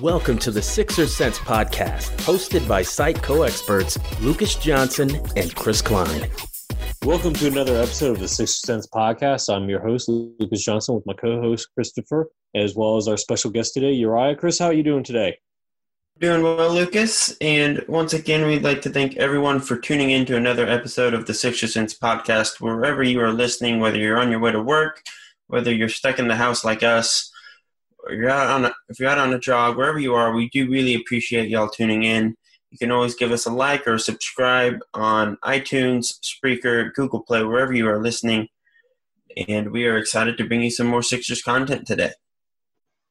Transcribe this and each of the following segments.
Welcome to the Sixer Sense podcast, hosted by site co experts Lucas Johnson and Chris Kline. Welcome to another episode of the Sixer Sense podcast. I'm your host, Lucas Johnson, with my co-host Christopher, as well as our special guest today, Uriah. Chris, how are you doing today? Doing well, Lucas. And once again, we'd like to thank everyone for tuning in to another episode of the Sixer Sense podcast. Wherever you are listening, whether you're on your way to work, whether you're stuck in the house like us, or you're out on a, if you're out on a jog, wherever you are, we do really appreciate y'all tuning in. You can always give us a like or subscribe on iTunes, Spreaker, Google Play, wherever you are listening. And we are excited to bring you some more Sixers content today.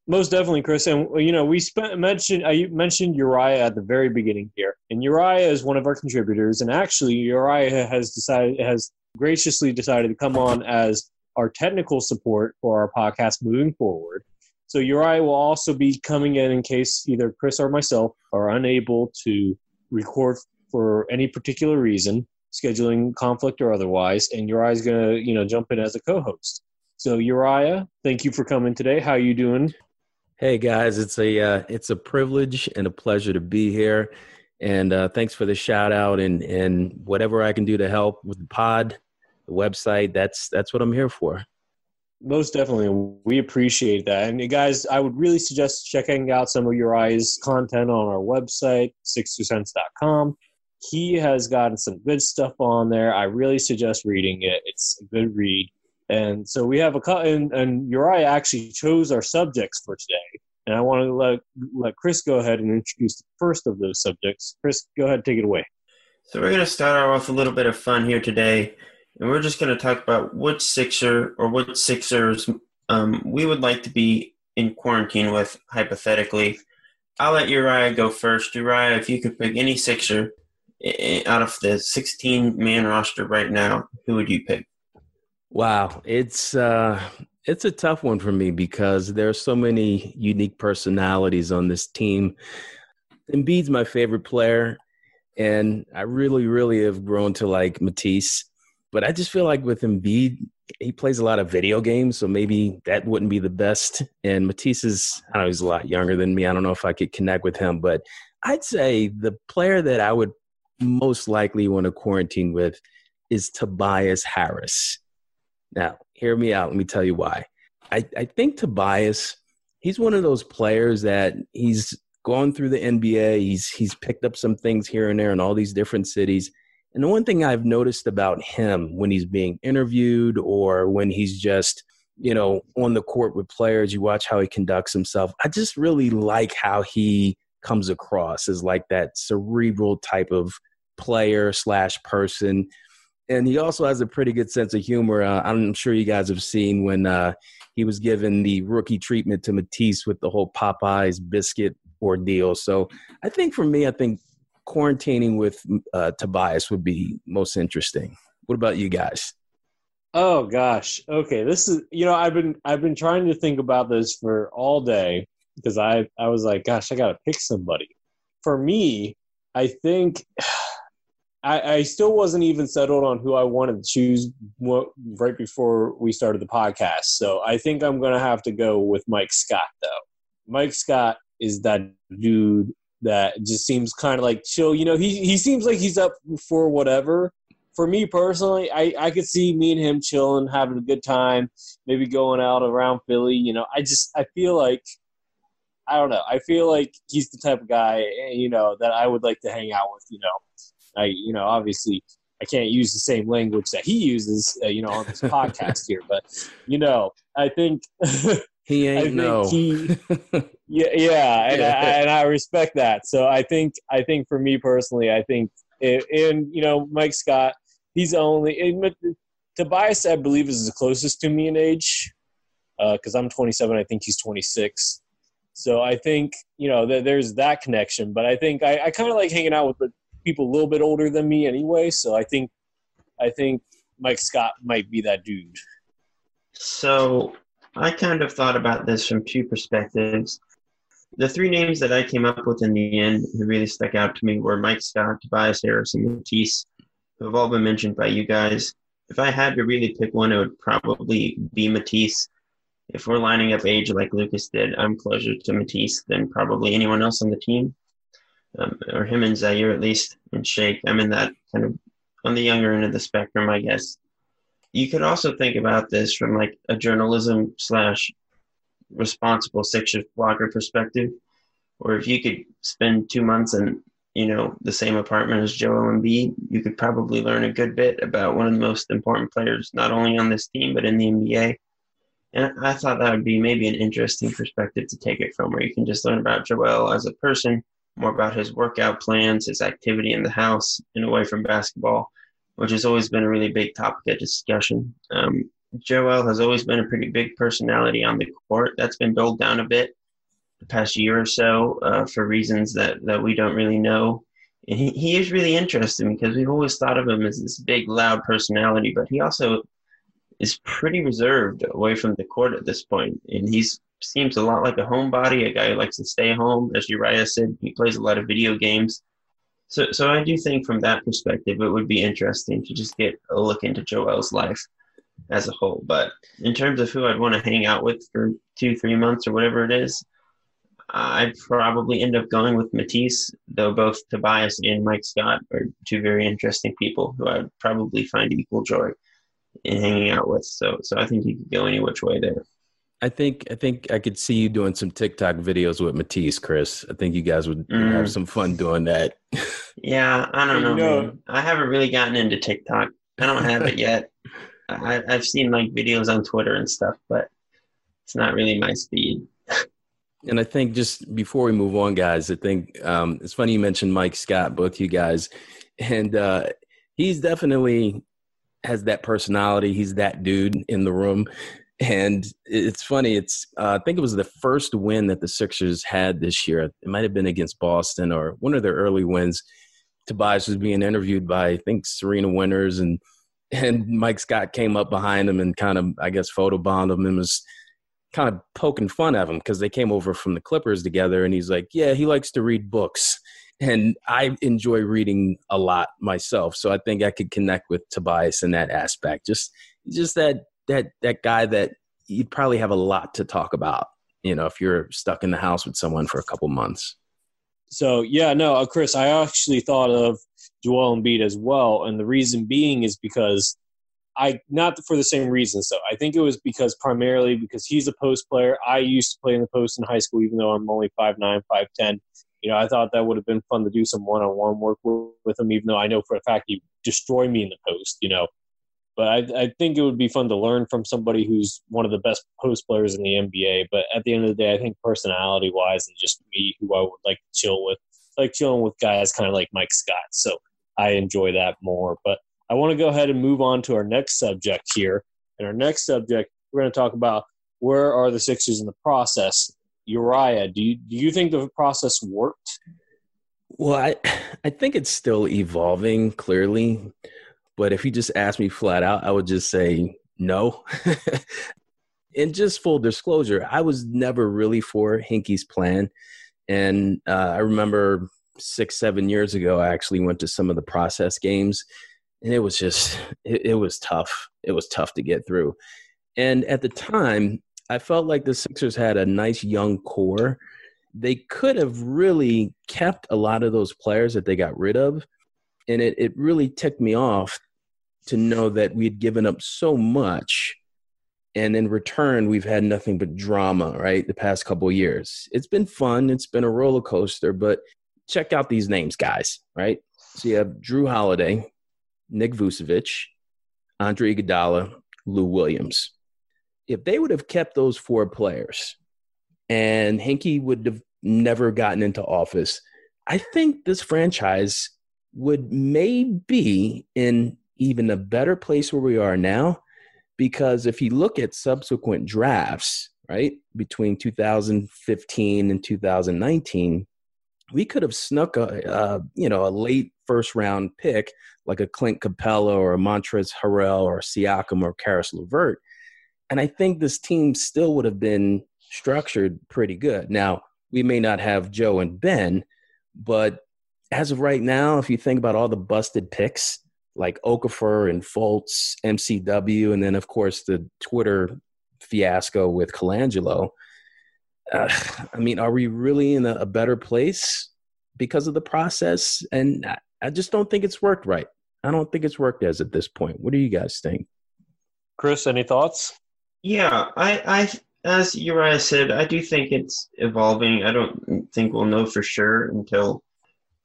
Most definitely, Chris. And you know, we spent mentioned uh, I mentioned Uriah at the very beginning here, and Uriah is one of our contributors. And actually, Uriah has decided has graciously decided to come on as our technical support for our podcast moving forward. So Uriah will also be coming in in case either Chris or myself are unable to record for any particular reason, scheduling conflict or otherwise, and Uriah's gonna, you know, jump in as a co-host. So Uriah, thank you for coming today. How are you doing? Hey guys, it's a uh, it's a privilege and a pleasure to be here, and uh, thanks for the shout out and and whatever I can do to help with the pod, the website. That's that's what I'm here for. Most definitely. We appreciate that. And guys, I would really suggest checking out some of Uriah's content on our website, sixersense.com. He has gotten some good stuff on there. I really suggest reading it. It's a good read. And so we have a cut, and, and Uriah actually chose our subjects for today. And I want to let, let Chris go ahead and introduce the first of those subjects. Chris, go ahead, take it away. So we're going to start off with a little bit of fun here today, and we're just going to talk about which Sixer or which Sixers um, we would like to be in quarantine with, hypothetically. I'll let Uriah go first. Uriah, if you could pick any Sixer eh, out of the 16 man roster right now, who would you pick? Wow, it's uh, it's a tough one for me because there are so many unique personalities on this team. Embiid's my favorite player, and I really, really have grown to like Matisse. But I just feel like with Embiid, he plays a lot of video games, so maybe that wouldn't be the best. And Matisse is, I know, he's a lot younger than me. I don't know if I could connect with him, but I'd say the player that I would most likely want to quarantine with is Tobias Harris. Now, hear me out. Let me tell you why. I, I think Tobias, he's one of those players that he's gone through the NBA. He's he's picked up some things here and there in all these different cities. And the one thing I've noticed about him when he's being interviewed or when he's just, you know, on the court with players, you watch how he conducts himself. I just really like how he comes across as like that cerebral type of player slash person and he also has a pretty good sense of humor. Uh, I'm sure you guys have seen when uh, he was given the rookie treatment to Matisse with the whole Popeyes biscuit ordeal. So I think for me, I think quarantining with uh, Tobias would be most interesting. What about you guys? Oh gosh. Okay. This is you know, I've been I've been trying to think about this for all day because I I was like, gosh, I gotta pick somebody. For me, I think I, I still wasn't even settled on who I wanted to choose right before we started the podcast. So I think I'm going to have to go with Mike Scott, though. Mike Scott is that dude that just seems kind of like chill. You know, he, he seems like he's up for whatever. For me personally, I, I could see me and him chilling, having a good time, maybe going out around Philly. You know, I just, I feel like, I don't know. I feel like he's the type of guy, you know, that I would like to hang out with, you know I, you know, obviously I can't use the same language that he uses, uh, you know, on this podcast here, but you know, I think he ain't no. He, yeah, yeah, and, I, and I respect that. So I think, I think for me personally, I think and, and you know Mike Scott, he's only and Tobias, I believe, is the closest to me in age because uh, I'm 27. I think he's 26. So I think you know th- there's that connection. But I think I, I kind of like hanging out with the people a little bit older than me anyway. So I think I think Mike Scott might be that dude. So I kind of thought about this from two perspectives. The three names that I came up with in the end who really stuck out to me were Mike Scott, Tobias Harris, and Matisse, who have all been mentioned by you guys. If I had to really pick one, it would probably be Matisse if we're lining up age like Lucas did, I'm closer to Matisse than probably anyone else on the team, um, or him and Zaire at least, and Shake. I'm in that kind of on the younger end of the spectrum, I guess. You could also think about this from like a journalism slash responsible Sixers blogger perspective, or if you could spend two months in you know the same apartment as Joel Embiid, you could probably learn a good bit about one of the most important players, not only on this team but in the NBA and I thought that would be maybe an interesting perspective to take it from, where you can just learn about Joel as a person, more about his workout plans, his activity in the house, and away from basketball, which has always been a really big topic of discussion. Um, Joel has always been a pretty big personality on the court. That's been dulled down a bit the past year or so uh, for reasons that, that we don't really know. And he, he is really interesting because we've always thought of him as this big, loud personality, but he also is pretty reserved away from the court at this point, and he seems a lot like a homebody, a guy who likes to stay home. As Uriah said, he plays a lot of video games. So, so I do think from that perspective, it would be interesting to just get a look into Joel's life as a whole. But in terms of who I'd want to hang out with for two, three months or whatever it is, I'd probably end up going with Matisse, though both Tobias and Mike Scott are two very interesting people who I'd probably find equal joy in hanging out with. So so I think you could go any which way there. I think I think I could see you doing some TikTok videos with Matisse, Chris. I think you guys would mm. have some fun doing that. yeah, I don't know. know. I haven't really gotten into TikTok. I don't have it yet. I, I've seen like videos on Twitter and stuff, but it's not really my speed. and I think just before we move on, guys, I think um, it's funny you mentioned Mike Scott, both you guys, and uh, he's definitely has that personality. He's that dude in the room. And it's funny. It's uh, I think it was the first win that the Sixers had this year. It might have been against Boston or one of their early wins. Tobias was being interviewed by I think Serena Winters and and Mike Scott came up behind him and kind of I guess photobombed him and was kind of poking fun at him because they came over from the Clippers together and he's like, yeah, he likes to read books and I enjoy reading a lot myself. So I think I could connect with Tobias in that aspect. Just just that that that guy that you'd probably have a lot to talk about. You know, if you're stuck in the house with someone for a couple months. So yeah, no, uh, Chris, I actually thought of Joel Embiid as well, and the reason being is because I not for the same reasons. So I think it was because primarily because he's a post player. I used to play in the post in high school, even though I'm only five nine, five ten you know, I thought that would have been fun to do some one-on-one work with him, even though I know for a fact he destroy me in the post. You know, but I, I think it would be fun to learn from somebody who's one of the best post players in the NBA. But at the end of the day, I think personality-wise, and just me, who I would like to chill with, like chilling with guys kind of like Mike Scott. So I enjoy that more. But I want to go ahead and move on to our next subject here. And our next subject, we're going to talk about where are the Sixers in the process Uriah, do you do you think the process worked? Well, I I think it's still evolving clearly, but if you just asked me flat out, I would just say no. and just full disclosure, I was never really for Hinkie's plan, and uh, I remember six seven years ago, I actually went to some of the process games, and it was just it, it was tough. It was tough to get through, and at the time, I felt like the Sixers had a nice young core. They could have really kept a lot of those players that they got rid of. And it, it really ticked me off to know that we had given up so much. And in return, we've had nothing but drama, right? The past couple years. It's been fun. It's been a roller coaster, but check out these names, guys, right? So you have Jrue Holiday, Nick Vucevic, Andre Iguodala, Lou Williams if they would have kept those four players and Hinkie would have never gotten into office, I think this franchise would maybe in even a better place where we are now because if you look at subsequent drafts, right, between 2015 and 2019, we could have snuck a, you know a late first round pick like a Clint Capela or a Montrezl Harrell or Siakam or Caris LeVert, and I think this team still would have been structured pretty good. Now we may not have Joe and Ben, but as of right now, if you think about all the busted picks like Okafor and Fultz, MCW, and then of course the Twitter fiasco with Colangelo. Uh, I mean, are we really in a, a, better place because of the process? And I, I just don't think it's worked right. I don't think it's worked as at this point. What do you guys think? Chris, any thoughts? Yeah, I, I, as Uriah said, I do think it's evolving. I don't think we'll know for sure until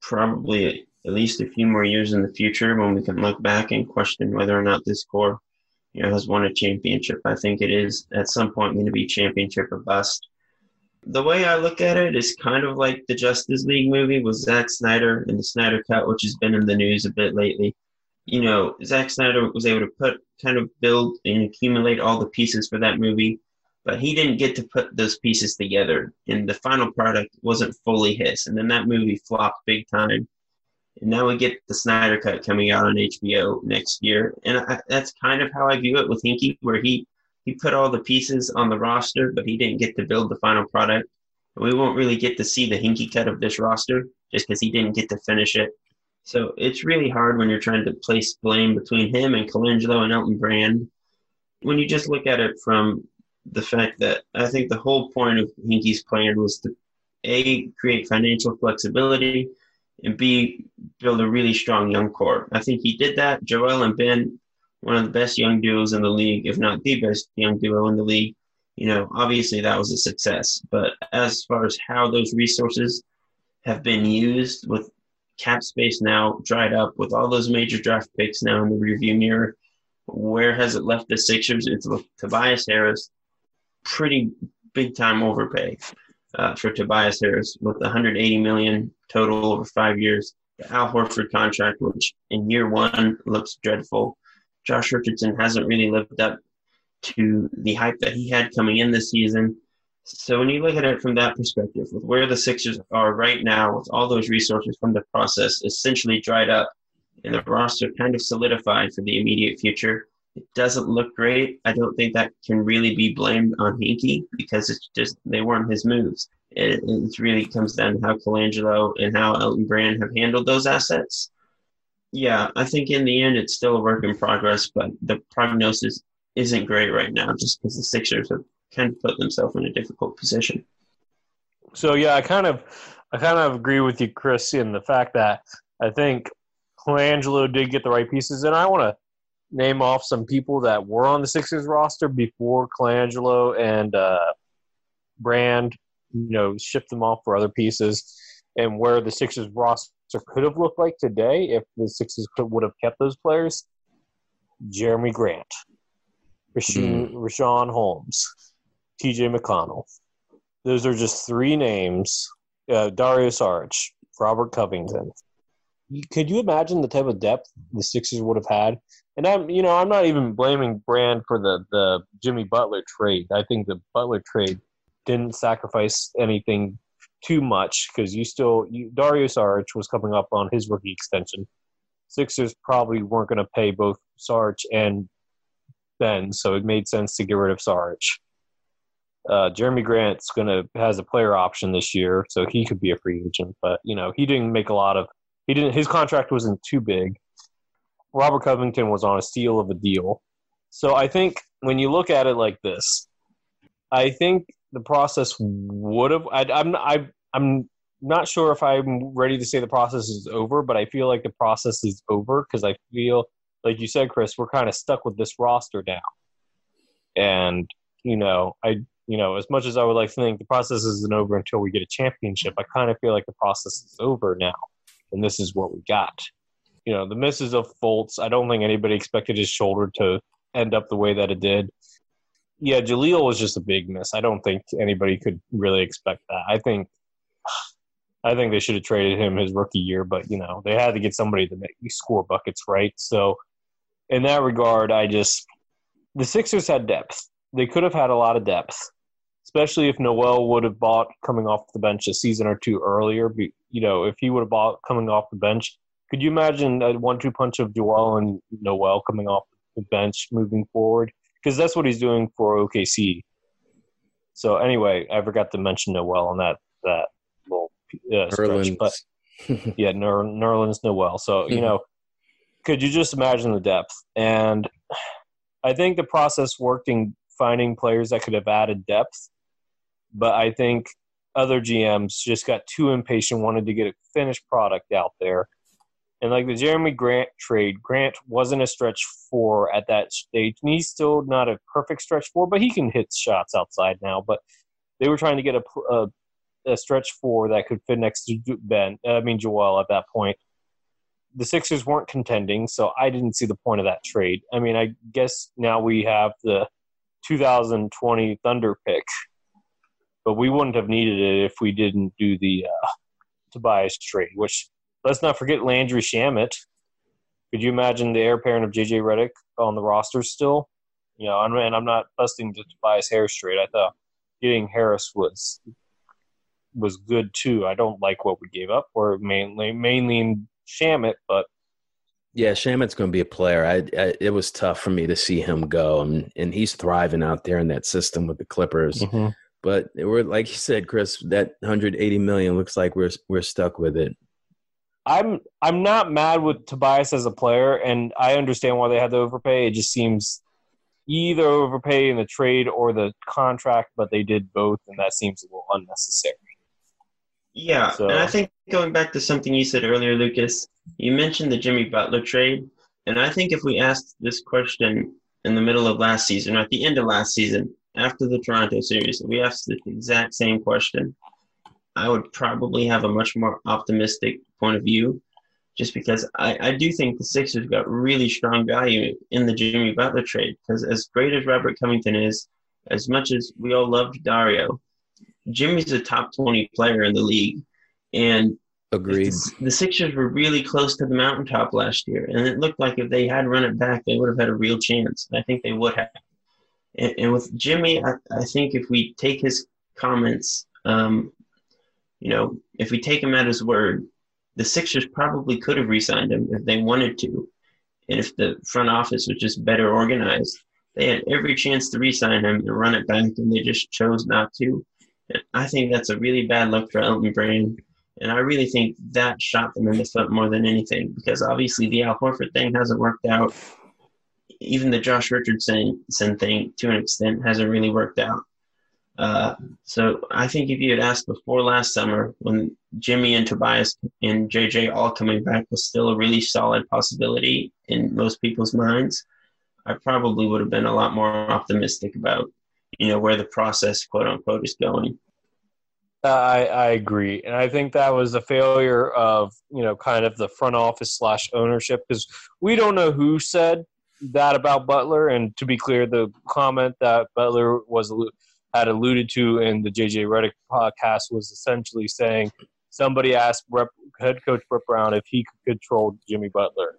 probably at least a few more years in the future when we can look back and question whether or not this core, you know, has won a championship. I think it is at some point going to be championship or bust. The way I look at it is kind of like the Justice League movie with Zack Snyder and the Snyder Cut, which has been in the news a bit lately. You know, Zack Snyder was able to put kind of build and accumulate all the pieces for that movie, but he didn't get to put those pieces together, and the final product wasn't fully his. And then that movie flopped big time and now we get the Snyder Cut coming out on HBO next year, and I, that's kind of how I view it with Hinkie, where he he put all the pieces on the roster, but he didn't get to build the final product. We won't really get to see the Hinkie cut of this roster just because he didn't get to finish it. So it's really hard when you're trying to place blame between him and Colangelo and Elton Brand. When you just look at it from the fact that I think the whole point of Hinkie's plan was to a create financial flexibility and B, build a really strong young core. I think he did that. Joel and Ben, one of the best young duos in the league, if not the best young duo in the league. You know, obviously that was a success. But as far as how those resources have been used with cap space now dried up, with all those major draft picks now in the review mirror, where has it left the Sixers? It's with Tobias Harris, pretty big time overpay uh, for Tobias Harris with 180 million total over five years. The Al Horford contract, which in year one looks dreadful. Josh Richardson hasn't really lived up to the hype that he had coming in this season. So when you look at it from that perspective, with where the Sixers are right now, with all those resources from the process essentially dried up, and the roster kind of solidified for the immediate future, it doesn't look great. I don't think that can really be blamed on Hinkie because it's just they weren't his moves. It, it really comes down to how Colangelo and how Elton Brand have handled those assets. Yeah, I think in the end it's still a work in progress, but the prognosis isn't great right now just because the Sixers have kind of put themselves in a difficult position. So yeah, I kind of I kind of agree with you, Chris, in the fact that I think Colangelo did get the right pieces, and I want to name off some people that were on the Sixers roster before Colangelo and uh, Brand, you know, shipped them off for other pieces, and where the Sixers roster could have looked like today if the Sixers could, would have kept those players. Jerami Grant, Rashawn, mm. Richaun Holmes, T.J. McConnell. Those are just three names. Uh, Dario Saric, Robert Covington. Could you imagine the type of depth the Sixers would have had and I'm, you know, I'm not even blaming Brand for the the Jimmy Butler trade. I think the Butler trade didn't sacrifice anything too much because you still you, Dario was coming up on his rookie extension. Sixers probably weren't going to pay both Saric and Ben, so it made sense to get rid of Saric. Uh, Jerami Grant's to has a player option this year, so he could be a free agent. But you know, he didn't make a lot of. He didn't. His contract wasn't too big, Robert Covington was on a steal of a deal. So I think when you look at it like this, I think the process would have. I, I'm I, I'm not sure if I'm ready to say the process is over, but I feel like the process is over because I feel like you said, Chris, we're kind of stuck with this roster now. And you know, I you know, as much as I would like to think the process isn't over until we get a championship, I kind of feel like the process is over now, and this is what we got you know, the misses of Fultz, I don't think anybody expected his shoulder to end up the way that it did. Yeah, Jahlil was just a big miss. I don't think anybody could really expect that. I think I think they should have traded him his rookie year, but you know they had to get somebody to make you score buckets, right? So, in that regard, I just the Sixers had depth. They could have had a lot of depth, especially if Noel would have bought coming off the bench a season or two earlier. You know, if he would have bought coming off the bench, could you imagine a one-two punch of Joel and Noel coming off the bench moving forward? Because that's what he's doing for OKC. So anyway, I forgot to mention Noel on that that little uh, stretch, but yeah, Ner- Nerlens Noel. So you know, could you just imagine the depth? And I think the process worked in finding players that could have added depth, but I think other GMs just got too impatient, wanted to get a finished product out there. And like the Jerami Grant trade, Grant wasn't a stretch four at that stage, and he's still not a perfect stretch four, but he can hit shots outside now. But they were trying to get a, a, a stretch four that could fit next to Ben. I mean Joel at that point. The Sixers weren't contending, so I didn't see the point of that trade. I mean, I guess now we have the 2020 Thunder pick, but we wouldn't have needed it if we didn't do the uh, Tobias trade, which let's not forget Landry Shamet. Could you imagine the heir apparent of JJ Redick on the roster still? You know, and I'm not busting to Tobias Harris trade. I thought getting Harris was was good too. I don't like what we gave up. We're mainly mainly in Shamet, but yeah, Shamet's going to be a player. I, I, it was tough for me to see him go, and, and he's thriving out there in that system with the Clippers. Mm-hmm. But we're like you said, Chris, that 180 million looks like we're we're stuck with it. I'm I'm not mad with Tobias as a player, and I understand why they had to overpay. It just seems either overpay in the trade or the contract, but they did both, and that seems a little unnecessary. Yeah, so, and I think going back to something you said earlier, Lucas, you mentioned the Jimmy Butler trade, and I think if we asked this question in the middle of last season, or at the end of last season, after the Toronto series, we asked the exact same question. I would probably have a much more optimistic point of view, just because I, I do think the Sixers got really strong value in the Jimmy Butler trade. Because as great as Robert Covington is, as much as we all loved Dario, Jimmy's a top 20 player in the league. And Agreed. The, the, Sixers were really close to the mountaintop last year, and it looked like if they had run it back, they would have had a real chance. I think they would have. And, and with Jimmy, I, I, think if we take his comments um, you know, if we take him at his word, the Sixers probably could have re-signed him if they wanted to, and if the front office was just better organized, they had every chance to re-sign him and run it back, and they just chose not to. And I think that's a really bad look for Elton Brand, and I really think that shot them in the foot more than anything because obviously the Al Horford thing hasn't worked out. Even the Josh Richardson thing, to an extent, hasn't really worked out. Uh, so I think if you had asked before last summer, when Jimmy and Tobias and JJ all coming back was still a really solid possibility in most people's minds, I probably would have been a lot more optimistic about, you know, where the process, quote unquote, is going. I, I agree, and I think that was a failure of you know kind of the front office slash ownership because we don't know who said that about Butler. And to be clear, the comment that Butler was had alluded to in the JJ Redick podcast was essentially saying somebody asked Rep, head coach Brett Brown if he could control Jimmy Butler.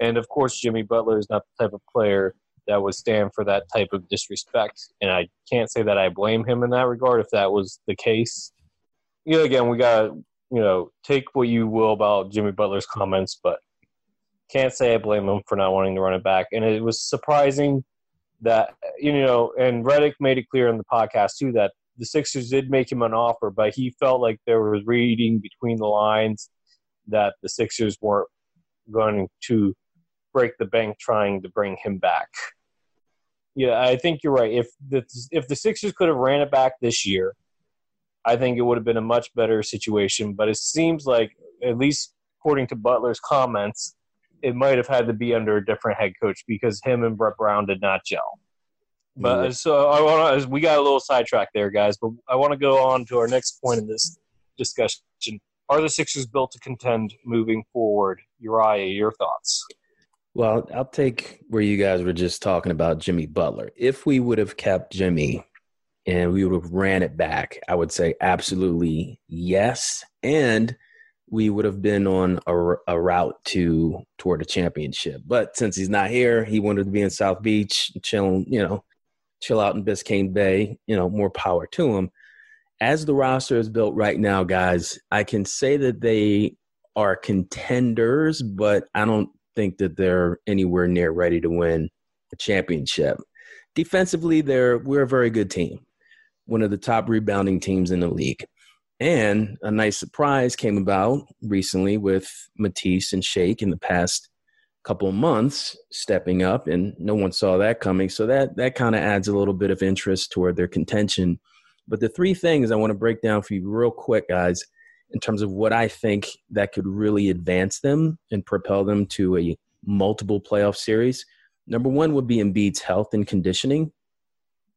And of course, Jimmy Butler is not the type of player that would stand for that type of disrespect. And I can't say that I blame him in that regard if that was the case. You know, again, we got to, you know, take what you will about Jimmy Butler's comments, but can't say I blame him for not wanting to run it back. And it was surprising that you know, and Redick made it clear in the podcast too that the Sixers did make him an offer, but he felt like there was reading between the lines that the Sixers weren't going to break the bank trying to bring him back. Yeah, I think you're right. If the if the Sixers could have ran it back this year, I think it would have been a much better situation. But it seems like, at least according to Butler's comments, it might have had to be under a different head coach because him and Brett Brown did not gel. But so I want to. We got a little sidetracked there, guys. But I want to go on to our next point in this discussion. Are the Sixers built to contend moving forward? Uriah, your thoughts? Well, I'll take where you guys were just talking about Jimmy Butler. If we would have kept Jimmy, and we would have ran it back, I would say absolutely yes. And we would have been on a, a route to toward a championship. But since he's not here, he wanted to be in South Beach, chilling, you know, chill out in Biscayne Bay, you know, more power to him. As the roster is built right now, guys, I can say that they are contenders, but I don't think that they're anywhere near ready to win a championship. Defensively, they're we're a very good team, one of the top rebounding teams in the league. And a nice surprise came about recently with Matisse and Shake in the past couple of months stepping up, and no one saw that coming. So that that kind of adds a little bit of interest toward their contention. But the three things I want to break down for you real quick, guys, in terms of what I think that could really advance them and propel them to a multiple playoff series. Number one would be Embiid's health and conditioning.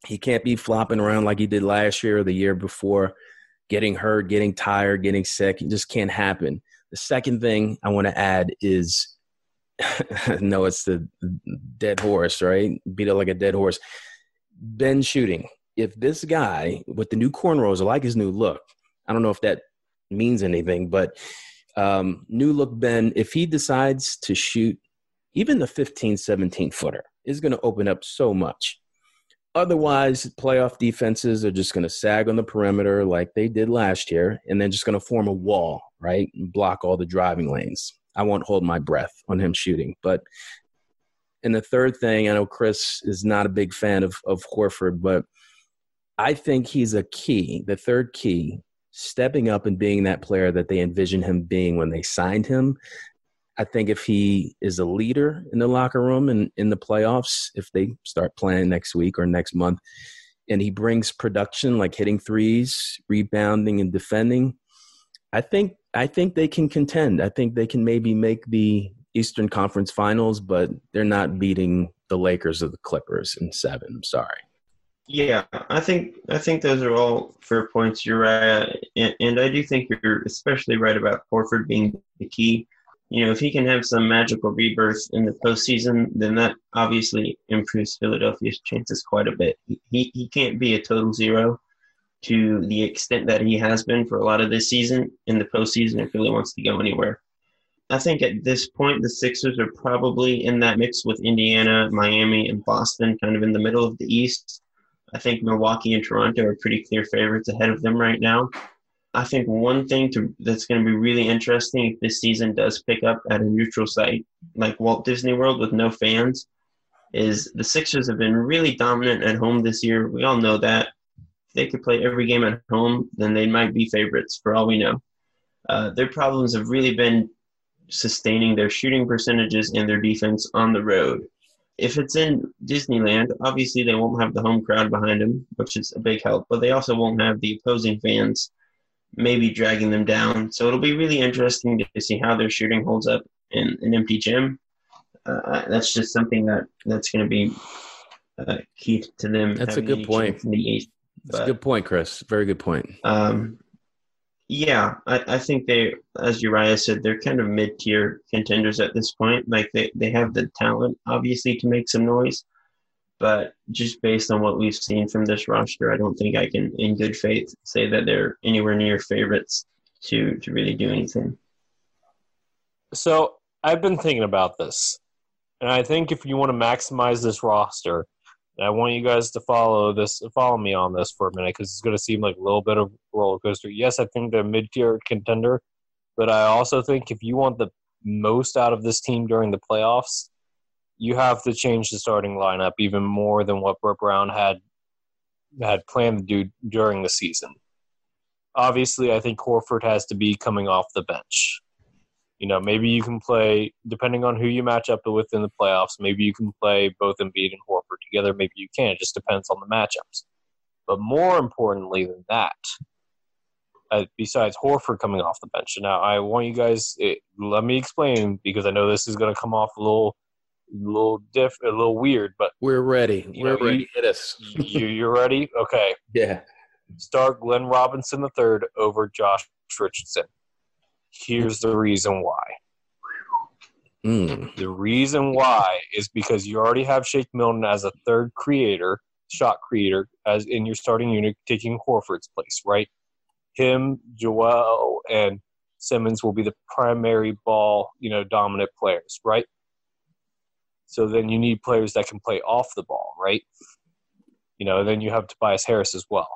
He can't be flopping around like he did last year or the year before, getting hurt, getting tired, getting sick. It just can't happen. The second thing I want to add is no, it's the dead horse, right? Beat it like a dead horse. Ben shooting. If this guy with the new cornrows, I like his new look. I don't know if that means anything, but um, new look Ben, if he decides to shoot even the 15, 17 footer, is going to open up so much. Otherwise, playoff defenses are just going to sag on the perimeter like they did last year, and then just going to form a wall, right? And block all the driving lanes. I won't hold my breath on him shooting. But and the third thing, I know Chris is not a big fan of, of Horford, but I think he's a key, the third key stepping up and being that player that they envisioned him being when they signed him. I think if he is a leader in the locker room and in the playoffs, if they start playing next week or next month, and he brings production like hitting threes, rebounding, and defending, I think I think they can contend. I think they can maybe make the Eastern Conference Finals, but they're not beating the Lakers or the Clippers in seven. I'm sorry. Yeah, I think I think those are all fair points. You're right, and, and I do think you're especially right about Horford being the key. You know, if he can have some magical rebirth in the postseason, then that obviously improves Philadelphia's chances quite a bit. He he can't be a total zero to the extent that he has been for a lot of this season in the postseason if Philly wants to go anywhere. I think at this point the Sixers are probably in that mix with Indiana, Miami, and Boston, kind of in the middle of the East. I think Milwaukee and Toronto are pretty clear favorites ahead of them right now. I think one thing to, that's going to be really interesting if this season does pick up at a neutral site like Walt Disney World with no fans is the Sixers have been really dominant at home this year. We all know that. If they could play every game at home, then they might be favorites for all we know. Uh, their problems have really been sustaining their shooting percentages and their defense on the road if it's in Disneyland, obviously they won't have the home crowd behind them, which is a big help, but they also won't have the opposing fans maybe dragging them down. So it'll be really interesting to see how their shooting holds up in an empty gym. Uh, that's just something that that's going to be uh, key to them. That's a good point. East. That's but, a good point, Chris. Very good point. Um, yeah, I, I think they, as Uriah said, they're kind of mid tier contenders at this point. Like they, they have the talent, obviously, to make some noise. But just based on what we've seen from this roster, I don't think I can, in good faith, say that they're anywhere near favorites to, to really do anything. So I've been thinking about this. And I think if you want to maximize this roster, I want you guys to follow this, follow me on this for a minute because it's going to seem like a little bit of roller coaster. Yes, I think they're a mid-tier contender, but I also think if you want the most out of this team during the playoffs, you have to change the starting lineup even more than what Brett Brown had had planned to do during the season. Obviously, I think Horford has to be coming off the bench. You know, maybe you can play depending on who you match up with in the playoffs. Maybe you can play both Embiid and Horford together. Maybe you can. It just depends on the matchups. But more importantly than that, uh, besides Horford coming off the bench, now I want you guys. It, let me explain because I know this is going to come off a little, little diff, a little weird. But we're ready. We're know, ready. You, Hit us. you, you're ready. Okay. Yeah. Start Glenn Robinson the third over Josh Richardson. Here's the reason why. Mm. The reason why is because you already have Shake Milton as a third creator, shot creator, as in your starting unit, taking Horford's place, right? Him, Joel, and Simmons will be the primary ball, you know, dominant players, right? So then you need players that can play off the ball, right? You know, then you have Tobias Harris as well.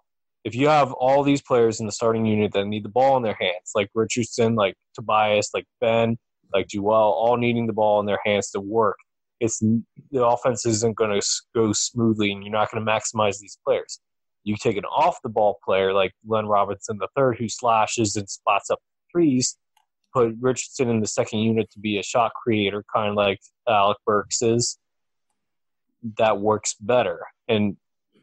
If you have all these players in the starting unit that need the ball in their hands, like Richardson, like Tobias, like Ben, like Joel, all needing the ball in their hands to work, it's the offense isn't going to go smoothly, and you're not going to maximize these players. You take an off the ball player like Glenn Robinson the third, who slashes and spots up threes. Put Richardson in the second unit to be a shot creator, kind of like Alec Burks is. That works better. And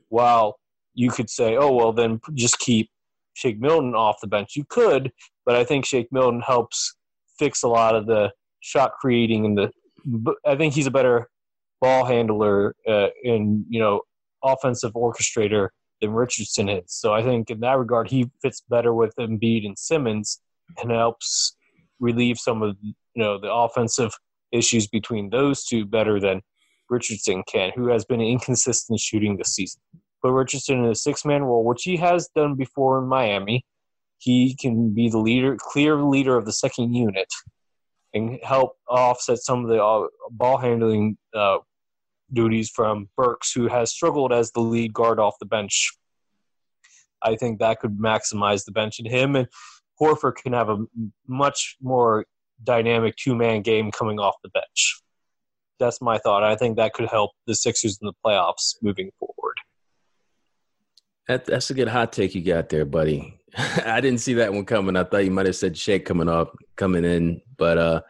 while you could say, oh well, then just keep Shake Milton off the bench, you could, but I think Shake Milton helps fix a lot of the shot creating and the I think he's a better ball handler uh, and you know offensive orchestrator than Richardson is. So I think in that regard, he fits better with Embiid and Simmons and helps relieve some of you know the offensive issues between those two better than Richardson can, who has been inconsistent shooting this season. But Richardson in a six-man role, which he has done before in Miami, he can be the leader, clear leader of the second unit and help offset some of the uh, ball handling uh, duties from Burks, who has struggled as the lead guard off the bench. I think that could maximize the bench, and him and Horford can have a much more dynamic two man game coming off the bench. That's my thought. I think that could help the Sixers in the playoffs moving forward. That, that's a good hot take you got there, buddy. I didn't see that one coming. I thought you might have said Shake coming up, coming in. But uh,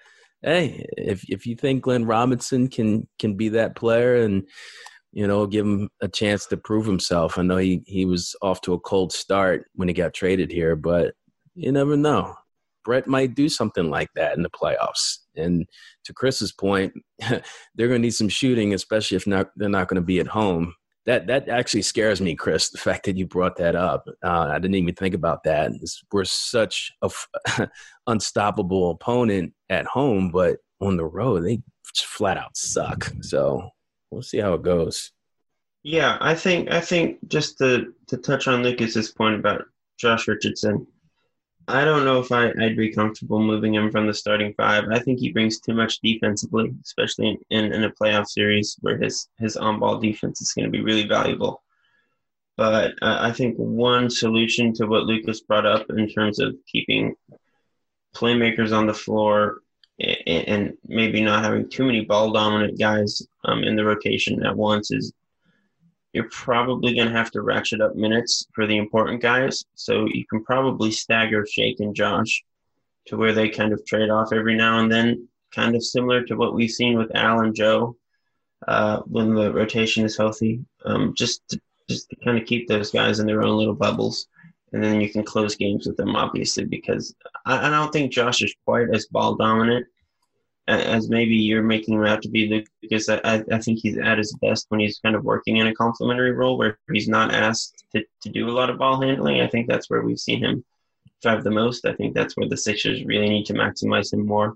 hey, if if you think Glenn Robinson can can be that player and you know give him a chance to prove himself, I know he he was off to a cold start when he got traded here, but you never know. Brett might do something like that in the playoffs. And to Chris's point, they're going to need some shooting, especially if not they're not going to be at home that that actually scares me, Chris. The fact that you brought that up, uh, I didn't even think about that. We're such a f- unstoppable opponent at home, but on the road they flat out suck. So we'll see how it goes. Yeah, I think I think just to to touch on Lucas's point about Josh Richardson, I don't know if I, would be comfortable moving him from the starting five. I think he brings too much defensively, especially in, in a playoff series where his, his on ball defense is going to be really valuable. But uh, I think one solution to what Lucas brought up in terms of keeping playmakers on the floor and, and maybe not having too many ball dominant guys um, in the rotation at once is you're probably going to have to ratchet up minutes for the important guys. So you can probably stagger Shake and Josh to where they kind of trade off every now and then, kind of similar to what we've seen with Al and Joe uh, when the rotation is healthy. Um, just to, just to kind of keep those guys in their own little bubbles. And then you can close games with them, obviously, because I, I don't think Josh is quite as ball dominant as maybe you're making him out to be because I, I think he's at his best when he's kind of working in a complementary role where he's not asked to, to do a lot of ball handling. I think that's where we've seen him thrive the most. I think that's where the Sixers really need to maximize him more.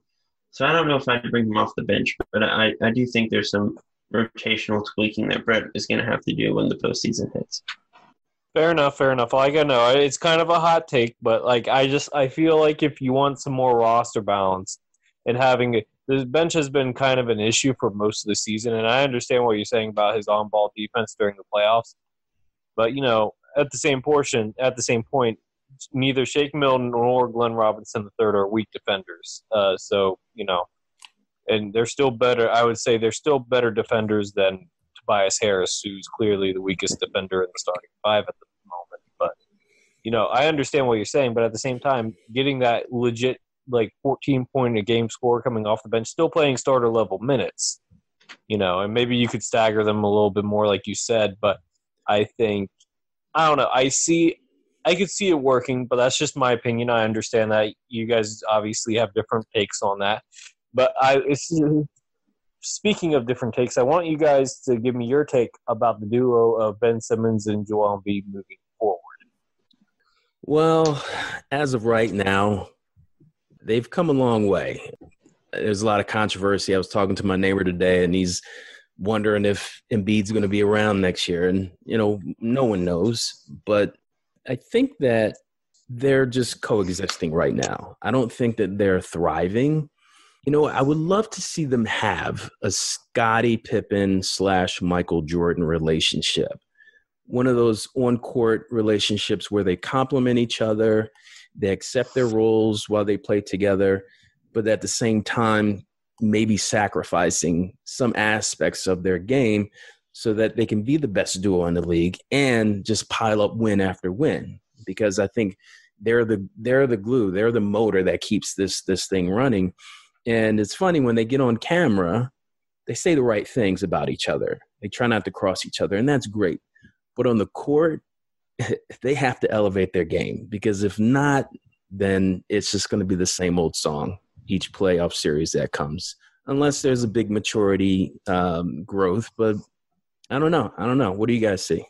So I don't know if I'd bring him off the bench, but I, I do think there's some rotational tweaking that Brett is going to have to do when the postseason hits. Fair enough, fair enough. Like I know it's kind of a hot take, but like I just I feel like if you want some more roster balance and having the bench has been kind of an issue for most of the season, and I understand what you're saying about his on-ball defense during the playoffs. But you know, at the same portion, at the same point, neither Shake Milton nor Glenn Robinson III are weak defenders. Uh, so you know, and they're still better. I would say they're still better defenders than Tobias Harris, who's clearly the weakest defender in the starting five at the moment. But you know, I understand what you're saying, but at the same time, getting that legit like 14 point a game score coming off the bench, still playing starter level minutes. You know, and maybe you could stagger them a little bit more, like you said. But I think I don't know. I see, I could see it working, but that's just my opinion. I understand that you guys obviously have different takes on that. But I, speaking of different takes, I want you guys to give me your take about the duo of Ben Simmons and Joel Embiid moving forward. Well, as of right now, they've come a long way. There's a lot of controversy. I was talking to my neighbor today, and he's wondering if Embiid's going to be around next year. And, you know, no one knows. But I think that they're just coexisting right now. I don't think that they're thriving. You know, I would love to see them have a Scottie Pippen slash Michael Jordan relationship. One of those on court relationships where they complement each other, they accept their roles while they play together, but at the same time, maybe sacrificing some aspects of their game so that they can be the best duo in the league and just pile up win after win. Because I think they're the they're the glue they're the motor that keeps this this thing running. And it's funny when they get on camera they say the right things about each other. They try not to cross each other and that's great. But on the court they have to elevate their game because if not then it's just going to be the same old song each playoff series that comes, unless there's a big maturity um, growth. But I don't know. I don't know. What do you guys see?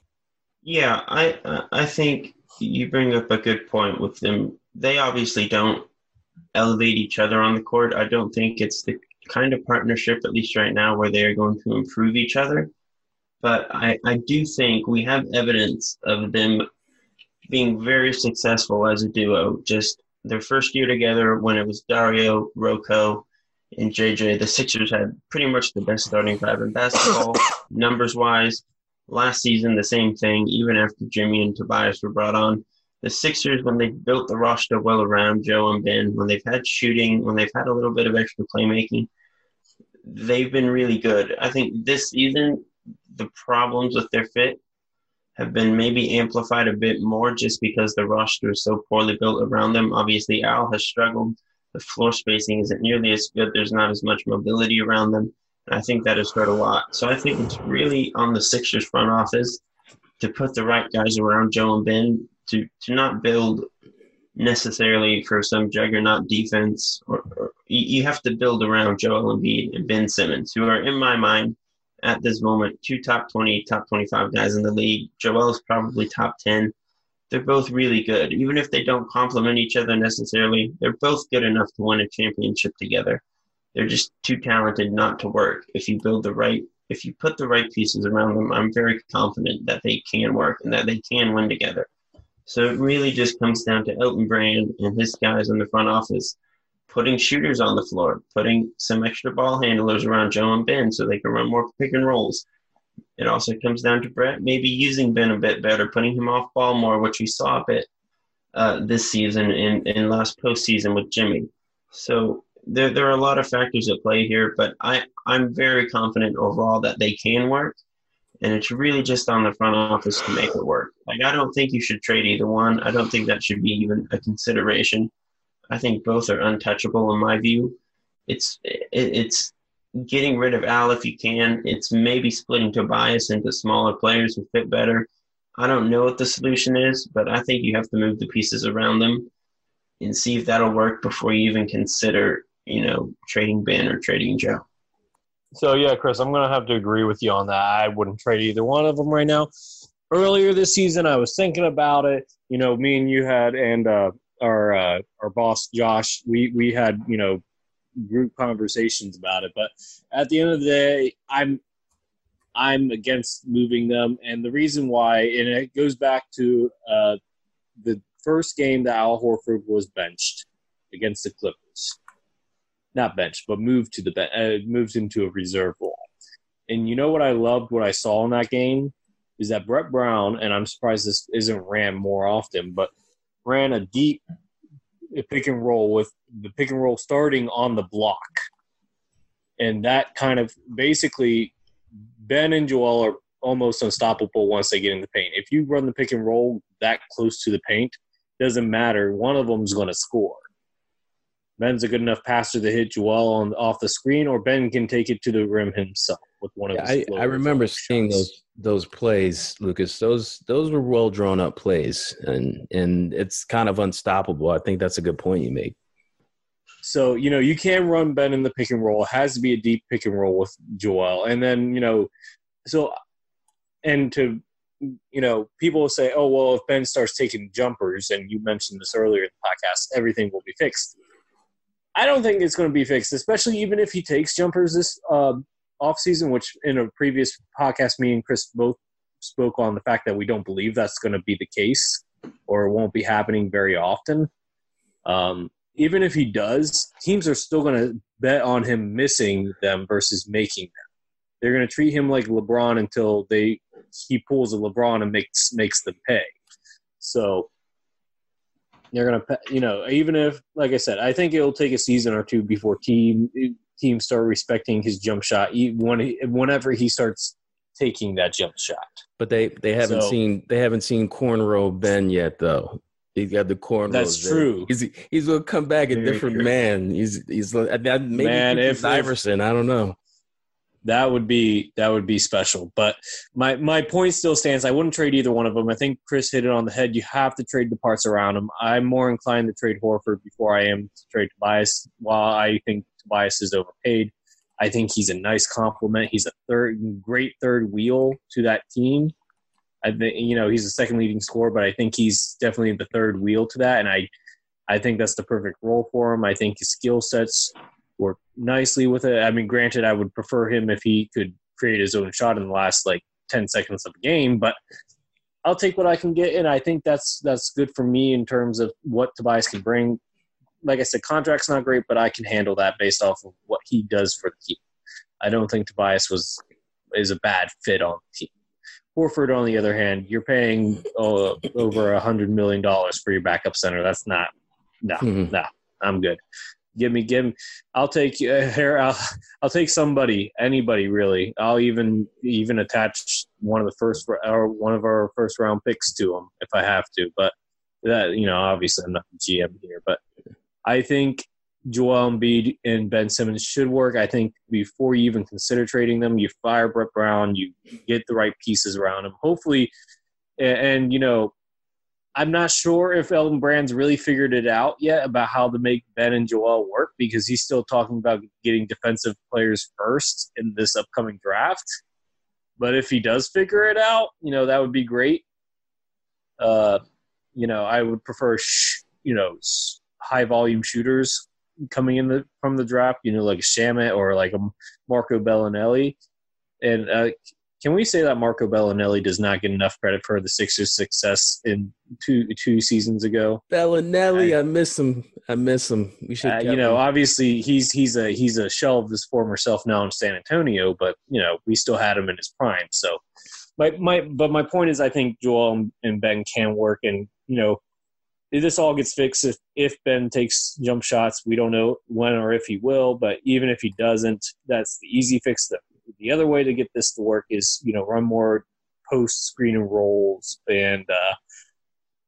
Yeah, I I think you bring up a good point with them. They obviously don't elevate each other on the court. I don't think it's the kind of partnership, at least right now, where they are going to improve each other. But I, I do think we have evidence of them being very successful as a duo, just their first year together when it was Dario, Rocco, and JJ, the Sixers had pretty much the best starting five in basketball, numbers wise. Last season, the same thing, even after Jimmy and Tobias were brought on. The Sixers, when they built the roster well around Joe and Ben, when they've had shooting, when they've had a little bit of extra playmaking, they've been really good. I think this season, the problems with their fit have been maybe amplified a bit more just because the roster is so poorly built around them. Obviously, Al has struggled. The floor spacing isn't nearly as good. There's not as much mobility around them. And I think that has hurt a lot. So I think it's really on the Sixers front office to put the right guys around Joe and Ben to, to not build necessarily for some juggernaut defense. Or, or you have to build around Joel Embiid and Ben Simmons, who are, in my mind, at this moment, two top 20, top 25 guys in the league. Joel's probably top 10. They're both really good. Even if they don't complement each other necessarily, they're both good enough to win a championship together. They're just too talented not to work. If you build the right, if you put the right pieces around them, I'm very confident that they can work and that they can win together. So it really just comes down to Elton Brand and his guys in the front office putting shooters on the floor, putting some extra ball handlers around Joe and Ben so they can run more pick and rolls. It also comes down to Brett maybe using Ben a bit better, putting him off ball more, which we saw a bit uh, this season and in, in last postseason with Jimmy. So there, there are a lot of factors at play here, but I, I'm very confident overall that they can work. And it's really just on the front office to make it work. Like, I don't think you should trade either one. I don't think that should be even a consideration. I think both are untouchable in my view. It's it, it's getting rid of Al if you can. It's maybe splitting Tobias into smaller players who fit better. I don't know what the solution is, but I think you have to move the pieces around them and see if that'll work before you even consider, you know, trading Ben or trading Joe. So yeah, Chris, I'm gonna have to agree with you on that. I wouldn't trade either one of them right now. Earlier this season, I was thinking about it. You know, me and you had, and uh, our uh, our boss Josh, we we had you know group conversations about it. But at the end of the day, I'm I'm against moving them, and the reason why, and it goes back to uh, the first game that Al Horford was benched against the Clippers, not benched, but moved to the ben- uh, moved into a reserve role. And you know what I loved, what I saw in that game, is that Brett Brown, and I'm surprised this isn't ran more often, but ran a deep pick and roll with the pick and roll starting on the block. And that kind of basically Ben and Joel are almost unstoppable once they get in the paint. If you run the pick and roll that close to the paint, doesn't matter. One of them is going to score. Ben's a good enough passer to hit Joel on off the screen, or Ben can take it to the rim himself with one of yeah, his. I, I remember seeing those those plays, Lucas. Those those were well drawn up plays, and and it's kind of unstoppable. I think that's a good point you make. So you know you can run Ben in the pick and roll. It has to be a deep pick and roll with Joel, and then you know, so and to you know people say, oh well, if Ben starts taking jumpers, and you mentioned this earlier in the podcast, everything will be fixed. I don't think it's going to be fixed, especially even if he takes jumpers this uh, offseason, which in a previous podcast, me and Chris both spoke on the fact that we don't believe that's going to be the case or it won't be happening very often. Um, even if he does, teams are still going to bet on him missing them versus making them. They're going to treat him like LeBron until they he pulls a LeBron and makes makes them pay. So they're going to, you know, even if, like I said, I think it'll take a season or two before team teams start respecting his jump shot. When whenever he starts taking that jump shot. But they they haven't so, seen they haven't seen cornrow Ben yet though. He's got the cornrows. That's true. He's he's gonna come back a Very different true. man. He's he's that maybe man, if Iverson. I don't know. That would be that would be special. But my my point still stands. I wouldn't trade either one of them. I think Chris hit it on the head. You have to trade the parts around him. I'm more inclined to trade Horford before I am to trade Tobias. While I think Tobias is overpaid, I think he's a nice compliment. He's a third great third wheel to that team. I think you know he's a second leading scorer, but I think he's definitely the third wheel to that, and I I think that's the perfect role for him. I think his skill sets work nicely with it. I mean, granted, I would prefer him if he could create his own shot in the last like ten seconds of the game, but I'll take what I can get, and I think that's that's good for me in terms of what Tobias can bring. Like I said, contract's not great, but I can handle that based off of what he does for the team. I don't think Tobias was is a bad fit on the team. Horford, on the other hand, you're paying uh, over a hundred million dollars for your backup center. That's not no, mm-hmm. no. I'm good. Give me, give me. I'll take uh, here. I'll, I'll take somebody, anybody really. I'll even even attach one of the first or one of our first round picks to them if I have to. But that you know, obviously, I'm not the GM here. But I think Joel Embiid and Ben Simmons should work. I think before you even consider trading them, you fire Brett Brown, you get the right pieces around him. Hopefully, and, and you know, I'm not sure if Elton Brand's really figured it out yet about how to make Ben and Joel work because he's still talking about getting defensive players first in this upcoming draft. But if he does figure it out, you know, that would be great. Uh, you know, I would prefer, sh- you know, high volume shooters coming in the from the draft, you know, like a Shamet or like a Marco Belinelli. And uh, can we say that Marco Belinelli does not get enough credit for the Sixers' success in two two seasons ago? Belinelli, I, I miss him. I miss him. We should, uh, you know, him. obviously he's he's a he's a shell of his former self now in San Antonio, but you know we still had him in his prime. So, my my but my point is, I think Joel and Ben can work, and you know this all gets fixed if, if Ben takes jump shots. We don't know when or if he will, but even if he doesn't, that's the easy fix. The, the other way to get this to work is, you know, run more post screen and rolls and, uh,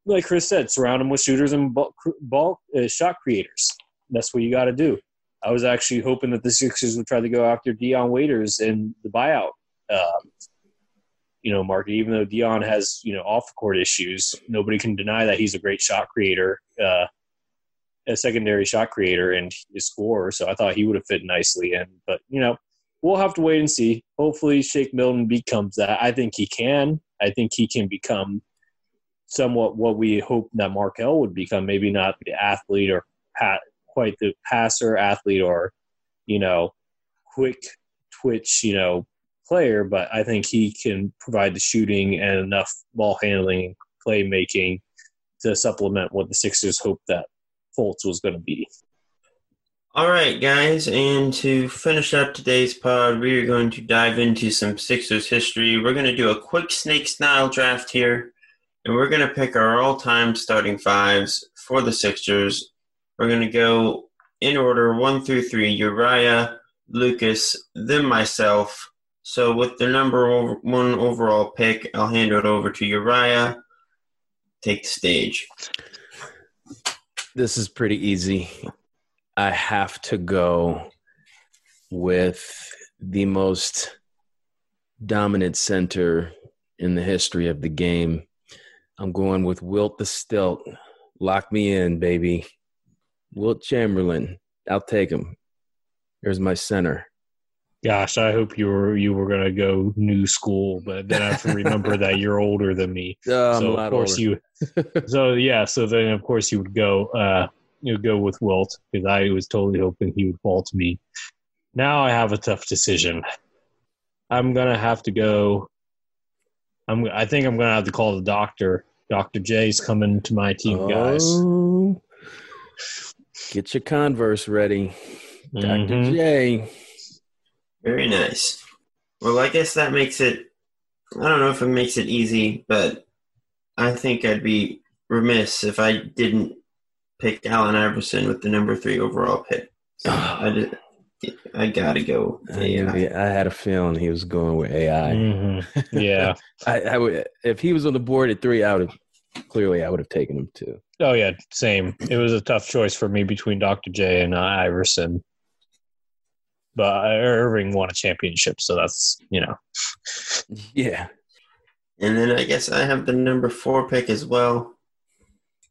like Chris said, surround him with shooters and ball, ball uh, shot creators. That's what you got to do. I was actually hoping that the Sixers would try to go after Dion Waiters in the buyout uh, you know, market. Even though Dion has you know off court issues, nobody can deny that he's a great shot creator, uh, a secondary shot creator, and a scorer. So I thought he would have fit nicely in. But you know, we'll have to wait and see. Hopefully, Shake Milton becomes that. I think he can. I think he can become somewhat what we hope that Markelle would become. Maybe not the athlete or pat, quite the passer athlete or you know quick twitch you know player, but I think he can provide the shooting and enough ball handling, playmaking to supplement what the Sixers hoped that Fultz was going to be. All right, guys, and to finish up today's pod, we are going to dive into some Sixers history. We're going to do a quick snake style draft here, and we're going to pick our all time starting fives for the Sixers. We're going to go in order one through three Uriah, Lucas, then myself, so with the number one overall pick, I'll hand it over to Uriah. Take the stage. This is pretty easy. I have to go with the most dominant center in the history of the game. I'm going with Wilt the Stilt. Lock me in, baby. Wilt Chamberlain. I'll take him. Here's my center. Gosh, I hope you were you were gonna go new school, but then I have to remember that you're older than me. Uh, so of course older. you. so yeah, so then of course you would go uh you would go with Wilt because I was totally hoping he would fall to me. Now I have a tough decision. I'm gonna have to go. I'm. I think I'm gonna have to call the doctor. Doctor J's coming to my team, guys. Oh. Get your Converse ready. Dr. Mhm. J. Very nice. Well, I guess that makes it. I don't know if it makes it easy, but I think I'd be remiss if I didn't pick Allen Iverson with the number three overall pick. So I did. I gotta go. I, AI. I had a feeling he was going with AI. Mhm. Yeah. I, I would, if he was on the board at three, I would have clearly I would have taken him too. Oh yeah, same. It was a tough choice for me between Dr. J and uh, Iverson, but Irving won a championship, so that's you know. Yeah. And then I guess I have the number four pick as well.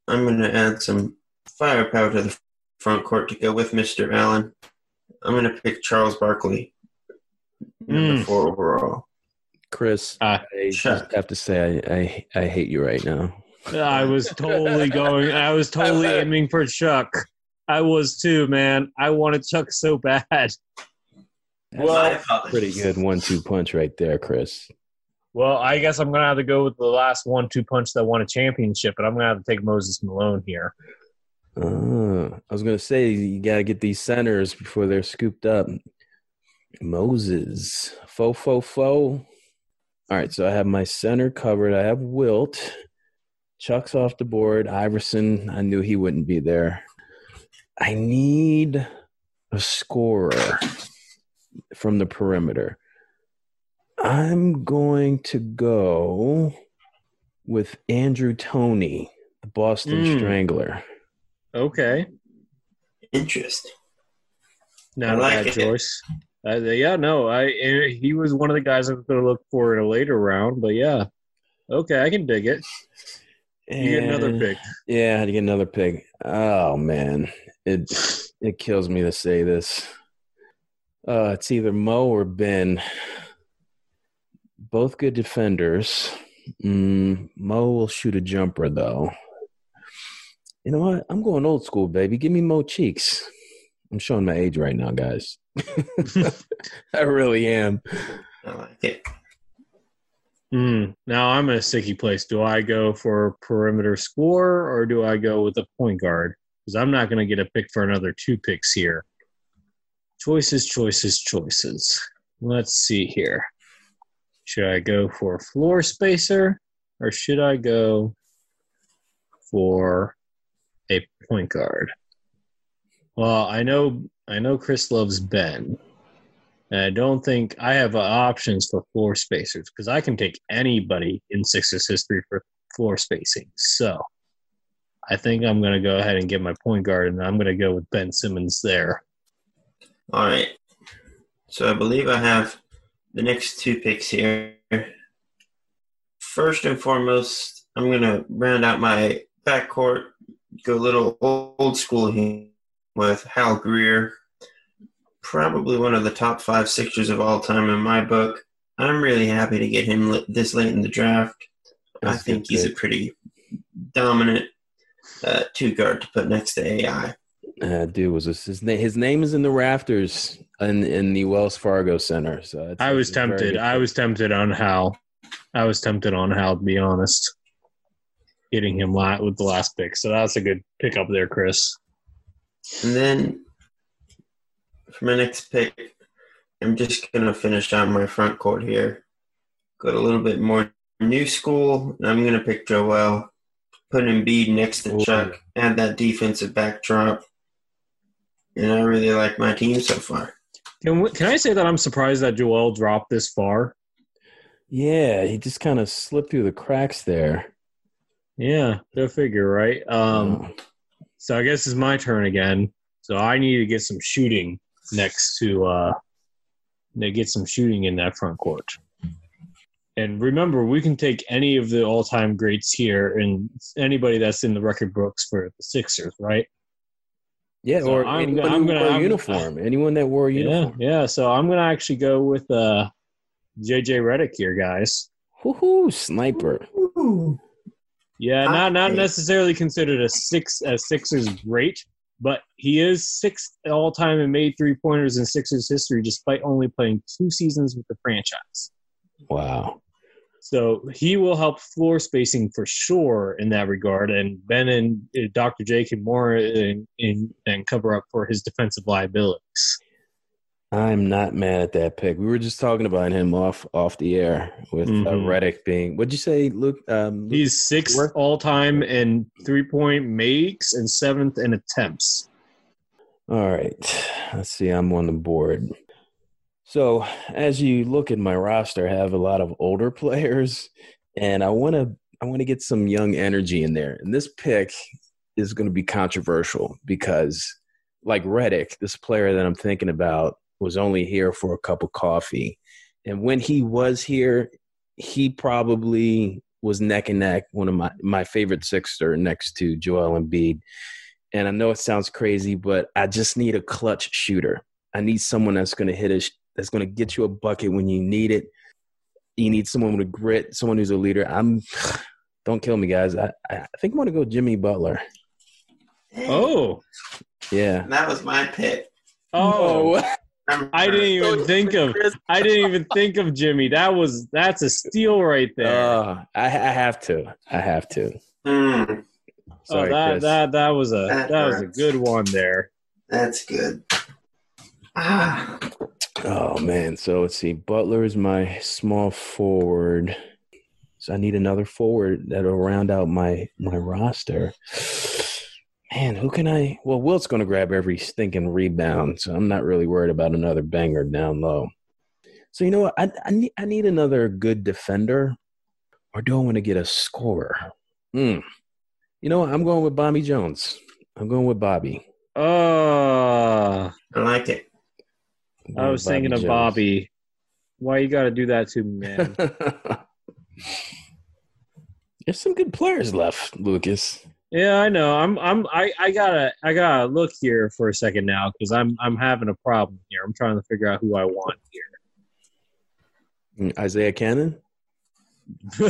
I'm going to add some firepower to the front court to go with Mr. Allen. I'm going to pick Charles Barkley, number Mm. four overall. Chris, Ah, I Chuck. just have to say I, I I hate you right now. I was totally going. I was totally aiming for Chuck. I was too, man. I wanted Chuck so bad. A pretty good one-two punch right there, Chris. Well, I guess I'm gonna have to go with the last one-two punch that won a championship, but I'm gonna have to take Moses Malone here. Uh, I was gonna say you got to get these centers before they're scooped up. Moses, fo fo fo. All right, so I have my center covered. I have Wilt. Chuck's off the board. Iverson, I knew he wouldn't be there. I need a scorer from the perimeter. I'm going to go with Andrew Toney, the Boston Mm. Strangler. Okay, Interesting. not I a like bad it. choice. Uh, yeah, no, I eh, he was one of the guys I was gonna look for in a later round, but yeah, okay, I can dig it. You get another pick. Yeah, I had to get another pick. Oh man, it it kills me to say this. Uh, it's either Mo or Ben. Both good defenders. Mm, Mo will shoot a jumper though. You know what? I'm going old school, baby. Give me Mo Cheeks. I'm showing my age right now, guys. I really am. I like it. Hmm. Now I'm in a sticky place. Do I go for perimeter score or do I go with a point guard? Because I'm not going to get a pick for another two picks here. Choices, choices, choices. Let's see here. Should I go for floor spacer or should I go for a point guard? Well, I know I know Chris loves Ben. And I don't think I have uh, options for floor spacers because I can take anybody in Sixers history for floor spacing. So I think I'm going to go ahead and get my point guard, and I'm going to go with Ben Simmons there. All right. So I believe I have the next two picks here. First and foremost, I'm going to round out my backcourt, go a little old school here with Hal Greer, probably one of the top five Sixers of all time in my book. I'm really happy to get him this late in the draft. I That's a think he's a pretty dominant uh, two guard to put next to AI. Uh, dude was this, his name? His name is in the rafters in in the Wells Fargo Center. So it's, I was it's tempted. I was tempted on Hal. I was tempted on Hal, to be honest. Getting him la- with the last pick. So that's a good pick up there, Chris. And then for my next pick, I'm just going to finish out my front court here. Got a little bit more new school. and I'm going to pick Joel. Put Embiid next to Ooh. Chuck. Add that defensive backdrop. And I really like my team so far. Can, we, can I say that I'm surprised that Joel dropped this far? Yeah, he just kind of slipped through the cracks there. Yeah, go figure, right? Um, Oh. So I guess it's my turn again. So I need to get some shooting next to uh to get some shooting in that front court. And remember, we can take any of the all-time greats here and anybody that's in the record books for the Sixers, right? Yeah, so or I'm anyone gonna- I'm gonna- wore a I'm- uniform. anyone that wore a Yeah, uniform. yeah. So I'm gonna actually go with uh JJ Redick here, guys. Woohoo, sniper. Yeah, not not necessarily considered a six a Sixers great, but he is sixth all time in made three pointers in Sixers history, despite only playing two seasons with the franchise. Wow. So he will help floor spacing for sure in that regard. And Ben and uh, Dr. J can more in, in, and cover up for his defensive liabilities. I'm not mad at that pick. We were just talking about him off off the air with uh, Mhm. Redick being. What'd you say, Luke? Um, Luke- He's sixth all time in three point makes and seventh in attempts. All right. Let's see. I'm on the board. So as you look at my roster, I have a lot of older players, and I want to I want to get some young energy in there. And this pick is going to be controversial because, like Redick, this player that I'm thinking about was only here for a cup of coffee, and when he was here, he probably was neck and neck one of my my favorite Sixer next to Joel Embiid. And I know it sounds crazy, but I just need a clutch shooter. I need someone that's going to hit a that's going to get you a bucket when you need it. You need someone with a grit, someone who's a leader. I'm don't kill me, guys. I I think I'm going to go Jimmy Butler. Oh, Yeah. that was my pick. oh! I'm- I didn't even think of. I didn't even think of Jimmy. That was that's a steal right there. Uh, I, I have to. I have to. Mm, Sorry, oh, that Chris. that that was a That that, was a good one there. that's good. Ah, Oh man, so let's see. Butler is my small forward. So I need another forward that'll round out my my roster. Man, who can I? Well, Wilt's going to grab every stinking rebound, so I'm not really worried about another banger down low. So you know what? I I need I need another good defender, or do I want to get a scorer? Hmm. You know what? I'm going with Bobby Jones. I'm going with Bobby. Uh I like it. I was with thinking of Jones. Bobby. Why you got to do that to me, man? There's some good players left, Lucas. yeah, I know. I'm I'm I, I gotta I gotta look here for a second now because I'm I'm having a problem here. I'm trying to figure out who I want here. Mm, Isaiah Canaan.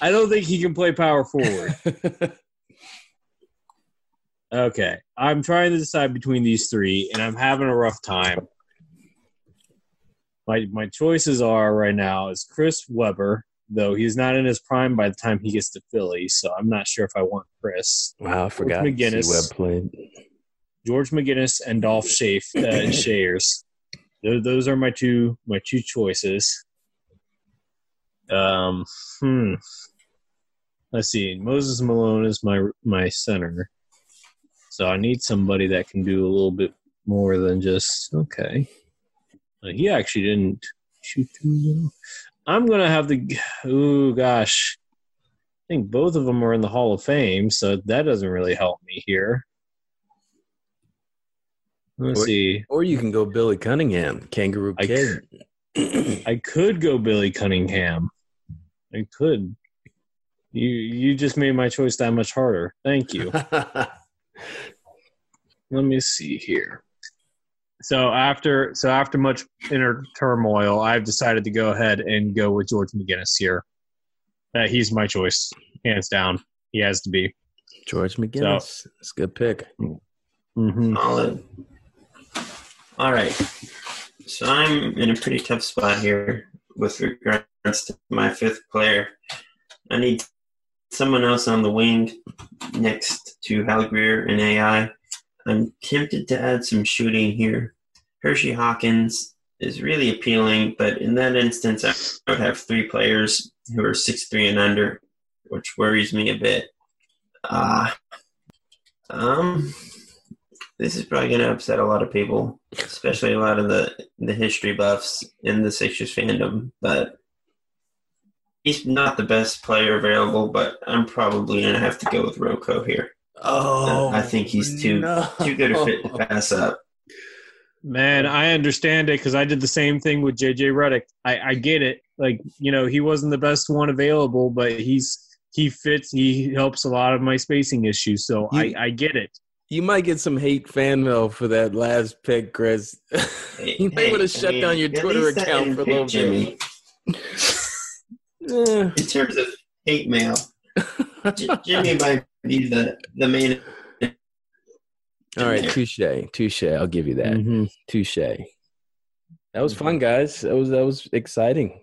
I don't think he can play power forward. Okay, I'm trying to decide between these three, and I'm having a rough time. My my choices are right now is Chris Webber, though he's not in his prime by the time he gets to Philly, so I'm not sure if I want Chris. wow, I forgot. McGinnis. Webb played. George McGinnis and Dolph Shafe, uh, Schayes. Those, those are my two my two choices. Um, hmm. Let's see. Moses Malone is my my center, so I need somebody that can do a little bit more than just okay. He actually didn't shoot too well. I'm gonna have the. oh gosh. I think both of them are in the Hall of Fame, so that doesn't really help me here. Let's What- see. Or you can go Billy Cunningham, Kangaroo I Kid. I could go Billy Cunningham. I could. You you just made my choice that much harder. Thank you. Let me see here. So after so after much inner turmoil, I've decided to go ahead and go with George McGinnis here. Uh, he's my choice, hands down. He has to be. George McGinnis. It's a good pick. Mm-hmm. Solid. All right. So I'm in a pretty tough spot here with regards to my fifth player. I need someone else on the wing next to Hal Greer and AI. I'm tempted to add some shooting here. Hersey Hawkins is really appealing, but in that instance, I would have three players who are six three and under, which worries me a bit. Uh, um, this is probably going to upset a lot of people, especially a lot of the the history buffs in the Sixers fandom. But he's not the best player available. But I'm probably going to have to go with Rocco here. Oh, I think he's too- no. Too good a fit to pass up. Man, I understand it because I did the same thing with JJ Redick. I, I get it. Like, you know, he wasn't the best one available, but he's he fits. He helps a lot of my spacing issues. So You- I, I get it. You might get some hate fan mail for that last pick, Chris. you might want to shut mean, down your Twitter account for a little Jimmy. bit. Eh. In terms of hate mail, Jimmy might be the the main All right, touche, touche. I'll give you that. Mhm. Touche. That was fun, guys. That was that was exciting.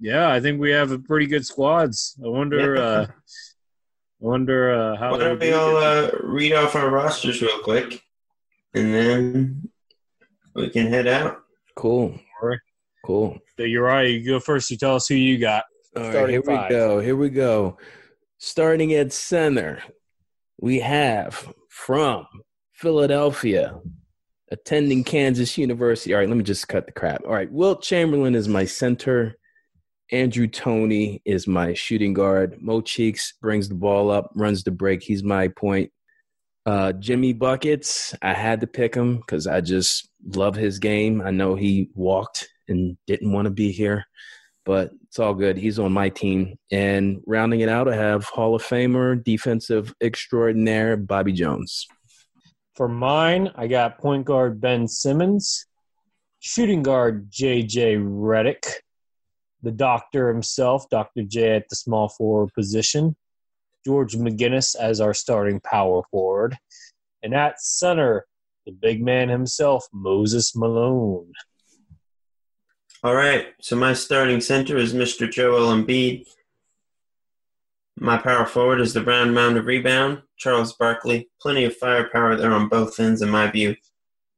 Yeah, I think we have a pretty good squads. I wonder. Yeah. uh I wonder uh, how. Why don't we all uh, read off our rosters real quick, and then we can head out. Cool. Cool. So you're right. You go first. You tell us who you got. All right, here five. we go. Here we go. Starting at center, we have from Philadelphia, attending Kansas University. All right, let me just cut the crap. All right, Wilt Chamberlain is my center. Andrew Toney is my shooting guard. Mo Cheeks brings the ball up, runs the break. He's my point. Uh, Jimmy Buckets, I had to pick him because I just love his game. I know he walked and didn't want to be here but it's all good. He's on my team. And rounding it out, I have Hall of Famer, defensive extraordinaire, Bobby Jones. For mine, I got point guard Ben Simmons, shooting guard JJ Redick, the doctor himself, Dr. J at the small forward position, George McGinnis as our starting power forward, and at center, the big man himself, Moses Malone. All right, so my starting center is Mr. Joel Embiid. My power forward is the round Mound of rebound, Charles Barkley. Plenty of firepower there on both ends, in my view.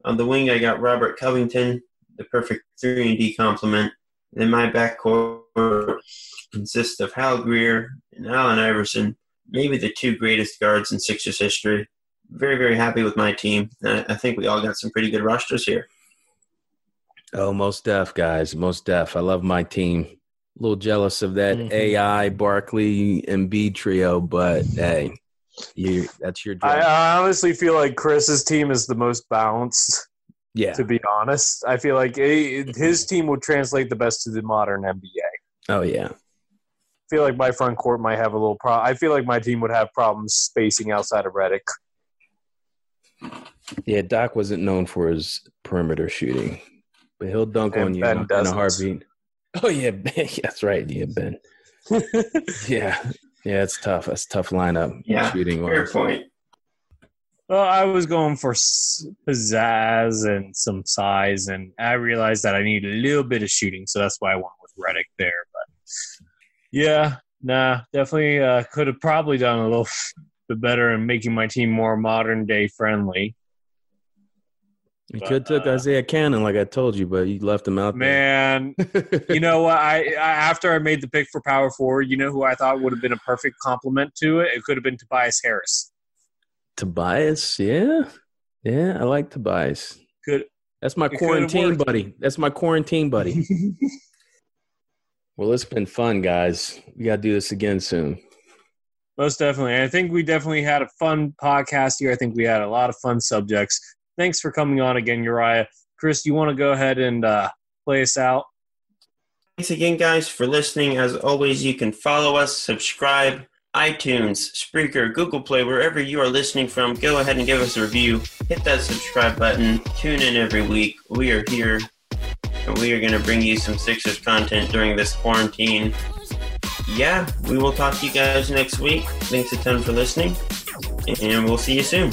On the wing, I got Robert Covington, the perfect 3 and D complement. Then my backcourt consists of Hal Greer and Allen Iverson, maybe the two greatest guards in Sixers history. Very, very happy with my team. I I think we all got some pretty good rosters here. Oh, most deaf, guys. Most deaf. I love my team. A little jealous of that Mhm. AI, Barkley, and B trio, but hey, you that's your job. I, honestly feel like Chris's team is the most balanced. yeah. To be honest, I feel like eh, his team would translate the best to the modern NBA. Oh, yeah. I feel like my front court might have a little problem. I feel like my team would have problems spacing outside of Redick. Yeah, Doc wasn't known for his perimeter shooting, but he'll dunk And on you Ben in a doesn't. heartbeat. Oh, yeah. Ben, that's right. Yeah, Ben. Yeah. Yeah, it's tough. That's a tough lineup. Yeah, shooting Fair wise. point. well, I was going for pizzazz and some size, and I realized that I need a little bit of shooting, so that's why I went with Redick there. But yeah, nah, definitely uh, could have probably done a little bit better in making my team more modern day friendly. You could took uh, Isaiah Canaan, like I told you, but you left him out Man, you know what? I, I after I made the pick for power forward, you know who I thought would have been a perfect complement to it? It could have been Tobias Harris. Tobias, yeah, yeah, I like Tobias. Could That's my quarantine buddy. That's my quarantine buddy. well, it's been fun, guys. We got to do this again soon. Most definitely. I think we definitely had a fun podcast here. I think we had a lot of fun subjects. Thanks for coming on again, Uriah. Chris, you want to go ahead and uh, play us out? Thanks again, guys, for listening. As always, you can follow us, subscribe, iTunes, Spreaker, Google Play, wherever you are listening from. Go ahead and give us a review. Hit that subscribe button. Tune in every week. We are here, and we are going to bring you some Sixers content during this quarantine. Yeah, we will talk to you guys next week. Thanks a ton for listening, and we'll see you soon.